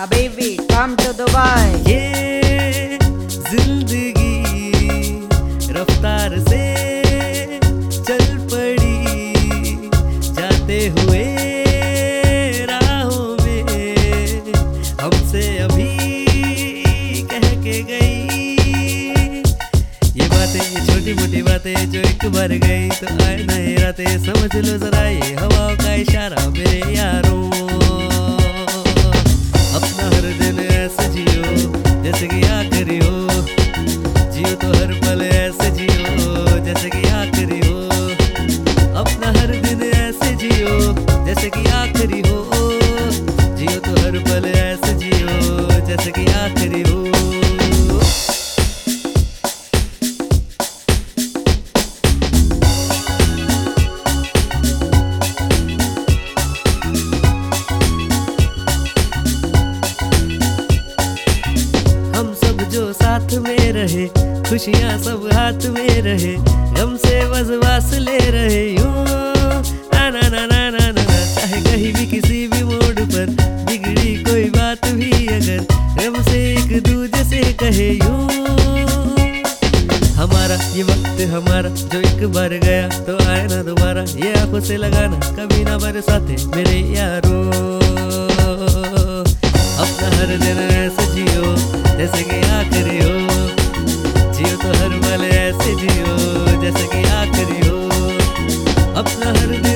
Habibi, come to Dubai. ये ज़िंदगी रफ्तार से चल पड़ी जाते हुए राहों में हमसे अभी कह के गई ये बातें ये छोटी मोटी बातें जो एक बार गई तो आए नए रातें समझ लो जरा ये हवाओं का इशारा पल ऐसे जियो जैसे कि आखिरी हो। अपना हर दिन ऐसे जियो जैसे कि आखिरी हो। जियो तो हर पल ऐसे जियो जैसे कि आखिरी हो। जो साथ में रहे खुशियाँ सब हाथ में रहे गम से बसवास ले रहे। ना ना ना ना ना ना चाहे कहीं भी किसी भी मोड़ पर बिगड़ी कोई बात भी अगर गम से एक दूजे से कहे। हमारा ये वक्त, हमारा जो एक बार गया तो आए ना दोबारा। ये आँखों से लगाना कभी ना बरसाते मेरे यारो। अपना हर दिन ऐसे जियो, जैसे कि आखिरी ऐसे जियो जैसे कि आखिरी हो अपना हर दिन